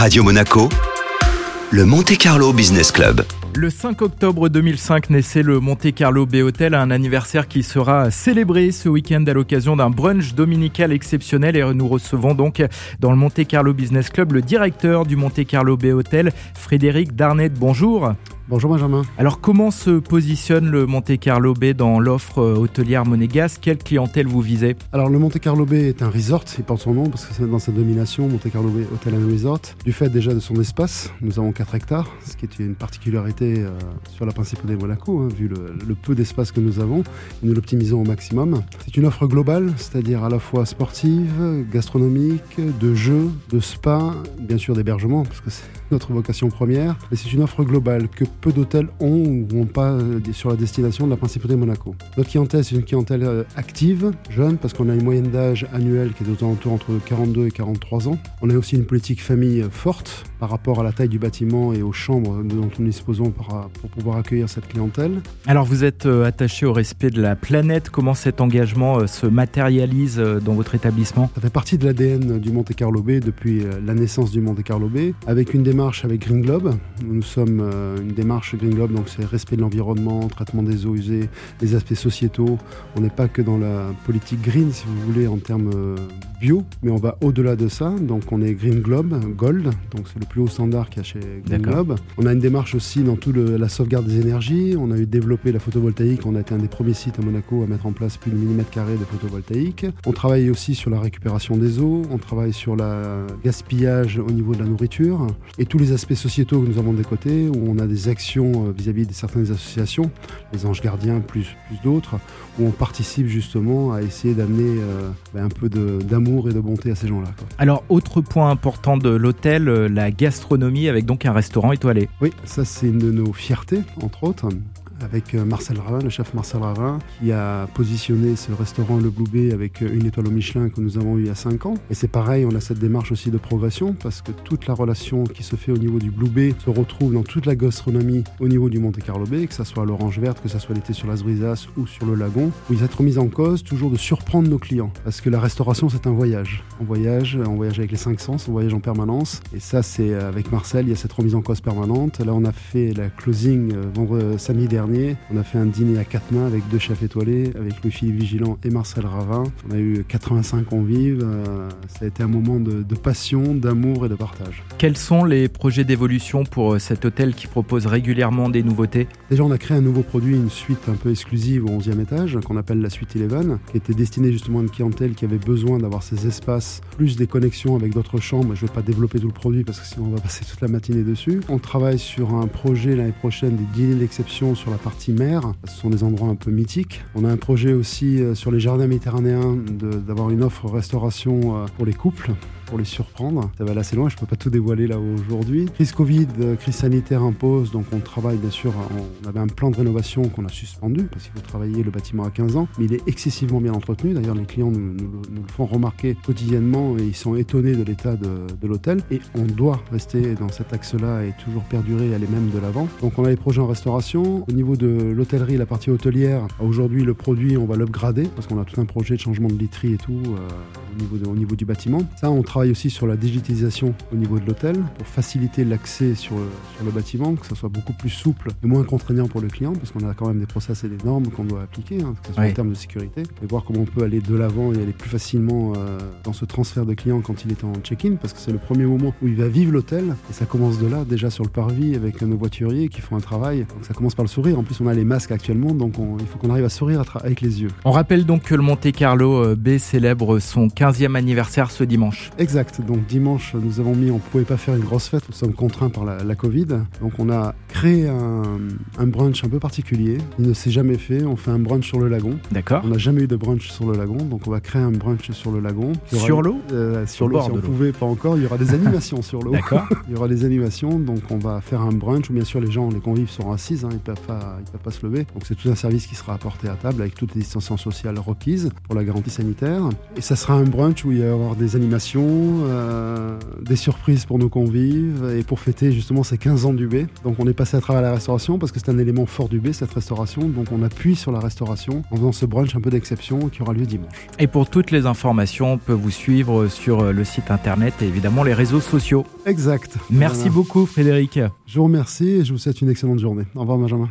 Radio Monaco, le Monte Carlo Business Club. Le 5 octobre 2005 naissait le Monte Carlo Bay Hotel, un anniversaire qui sera célébré ce week-end à l'occasion d'un brunch dominical exceptionnel et nous recevons donc dans le Monte Carlo Business Club le directeur du Monte Carlo Bay Hotel, Frédéric Darnet. Bonjour. Bonjour Benjamin. Alors comment se positionne le Monte Carlo Bay dans l'offre euh, hôtelière monégasque? Quelle clientèle vous visez? Alors le Monte Carlo Bay est un resort, il porte son nom parce que c'est dans sa domination, Monte Carlo Bay Hotel and Resort. Du fait déjà de son espace, nous avons 4 hectares, ce qui est une particularité euh, sur la principauté de Monaco, hein, vu le, peu d'espace que nous avons. Nous l'optimisons au maximum. C'est une offre globale, c'est-à-dire à la fois sportive, gastronomique, de jeux, de spa, bien sûr d'hébergement, parce que c'est notre vocation première. Mais c'est une offre globale que peu d'hôtels ont ou n'ont pas euh, sur la destination de la principauté de Monaco. Notre clientèle, c'est une clientèle euh, active, jeune, parce qu'on a une moyenne d'âge annuelle qui est aux alentours entre 42 et 43 ans. On a aussi une politique famille euh, forte par rapport à la taille du bâtiment et aux chambres dont nous disposons pour, pouvoir accueillir cette clientèle. Alors vous êtes attaché au respect de la planète. Comment cet engagement se matérialise dans votre établissement? Ça fait partie de l'ADN du Monte Carlo Bay depuis la naissance du Monte Carlo Bay, avec une démarche avec Green Globe. Nous sommes une démarche Green Globe, donc c'est respect de l'environnement, traitement des eaux usées, les aspects sociétaux. On n'est pas que dans la politique green, si vous voulez, en termes euh, bio, mais on va au-delà de ça. Donc on est Green Globe, Gold, donc c'est le plus haut standard qu'il y a chez Green Globe. On a une démarche aussi dans tout la sauvegarde des énergies. On a eu développé la photovoltaïque. On a été un des premiers sites à Monaco à mettre en place plus de millimètre carré de photovoltaïque. On travaille aussi sur la récupération des eaux. On travaille sur le gaspillage au niveau de la nourriture et tous les aspects sociétaux que nous avons des côtés où on a des actions euh, vis-à-vis de certaines associations, les anges gardiens plus, plus d'autres, où on participe justement à essayer d'amener euh, ben, un peu d'amour et de bonté à ces gens-là. Alors, autre point important de l'hôtel, euh, la gastronomie avec donc un restaurant étoilé. Oui, ça c'est une de nos fiertés, entre autres avec euh, Marcel Ravin, le chef Marcel Ravin, qui a positionné ce restaurant Le Blue Bay avec euh, une étoile au Michelin que nous avons eu il y a 5 ans. Et c'est pareil, on a cette démarche aussi de progression parce que toute la relation qui se fait au niveau du Blue Bay se retrouve dans toute la gastronomie au niveau du Monte Carlo Bay, que ce soit l'Orange Verte, que ce soit l'été sur Brisas ou sur le lagon, où il va être remis en cause toujours de surprendre nos clients. Parce que la restauration, c'est un voyage. On voyage, on voyage avec les cinq sens, on voyage en permanence. Et ça, c'est euh, avec Marcel, il y a cette remise en cause permanente. Là, on a fait la closing vendredi, samedi dernier on a fait un dîner à quatre mains avec deux chefs étoilés, avec Louis-Philippe Vigilant et Marcel Ravin. On a eu 85 convives. Euh, ça a été un moment de, passion, d'amour et de partage. Quels sont les projets d'évolution pour euh, cet hôtel qui propose régulièrement des nouveautés? Déjà, on a créé un nouveau produit, une suite un peu exclusive au 11e étage, qu'on appelle la suite Eleven, qui était destinée justement à une clientèle qui avait besoin d'avoir ces espaces, plus des connexions avec d'autres chambres. Je ne vais pas développer tout le produit parce que sinon on va passer toute la matinée dessus. On travaille sur un projet l'année prochaine des dîners d'exception sur la partie ce sont des endroits un peu mythiques. On a un projet aussi euh, sur les jardins méditerranéens d'avoir une offre restauration euh, pour les couples pour les surprendre. Ça va aller assez loin, je ne peux pas tout dévoiler là aujourd'hui. Crise Covid, euh, crise sanitaire impose, donc on travaille bien sûr, on avait un plan de rénovation qu'on a suspendu parce qu'il faut travailler le bâtiment à 15 ans, mais il est excessivement bien entretenu. D'ailleurs, les clients nous, le font remarquer quotidiennement et ils sont étonnés de l'état de, de l'hôtel. Et on doit rester dans cet axe-là et toujours perdurer, aller même de l'avant. Donc on a les projets en restauration. Au niveau de l'hôtellerie, la partie hôtelière, aujourd'hui le produit, on va l'upgrader parce qu'on a tout un projet de changement de literie et tout euh, au, niveau au niveau du bâtiment. Ça, on travaille travaille aussi sur la digitalisation au niveau de l'hôtel pour faciliter l'accès sur, sur le bâtiment, que ça soit beaucoup plus souple et moins contraignant pour le client, parce qu'on a quand même des process et des normes qu'on doit appliquer, hein, que ce soit en termes de sécurité, et voir comment on peut aller de l'avant et aller plus facilement euh, dans ce transfert de client quand il est en check-in, parce que c'est le premier moment où il va vivre l'hôtel, et ça commence de là, déjà sur le parvis avec nos voituriers qui font un travail. Donc ça commence par le sourire. En plus, on a les masques actuellement, donc il faut qu'on arrive à sourire avec les yeux. On rappelle donc que le Monte Carlo euh, B célèbre son 15e anniversaire ce dimanche. Exact. Donc dimanche, nous avons mis, on ne pouvait pas faire une grosse fête, nous sommes contraints par la, Covid. Donc on a un, brunch un peu particulier. Il ne s'est jamais fait. On fait un brunch sur le lagon. D'accord. On n'a jamais eu de brunch sur le lagon, donc on va créer un brunch sur le lagon. Sur l'eau euh, Sur l'eau, si on pouvait, pas encore. Il y aura des animations sur l'eau. D'accord. Il y aura des animations, donc on va faire un brunch où bien sûr les gens, les convives seront assis, hein, ils ne peuvent, pas, peuvent pas se lever. Donc c'est tout un service qui sera apporté à table avec toutes les distanciations sociales requises pour la garantie sanitaire. Et ça sera un brunch où il va y avoir des animations, euh, des surprises pour nos convives et pour fêter justement ces 15 ans du B. Donc on est passé à travers la restauration parce que c'est un élément fort du B, cette restauration. Donc on appuie sur la restauration en faisant ce brunch un peu d'exception qui aura lieu dimanche. Et pour toutes les informations, on peut vous suivre sur le site internet et évidemment les réseaux sociaux. Exact. Merci beaucoup Frédéric. Je vous remercie et je vous souhaite une excellente journée. Au revoir Benjamin.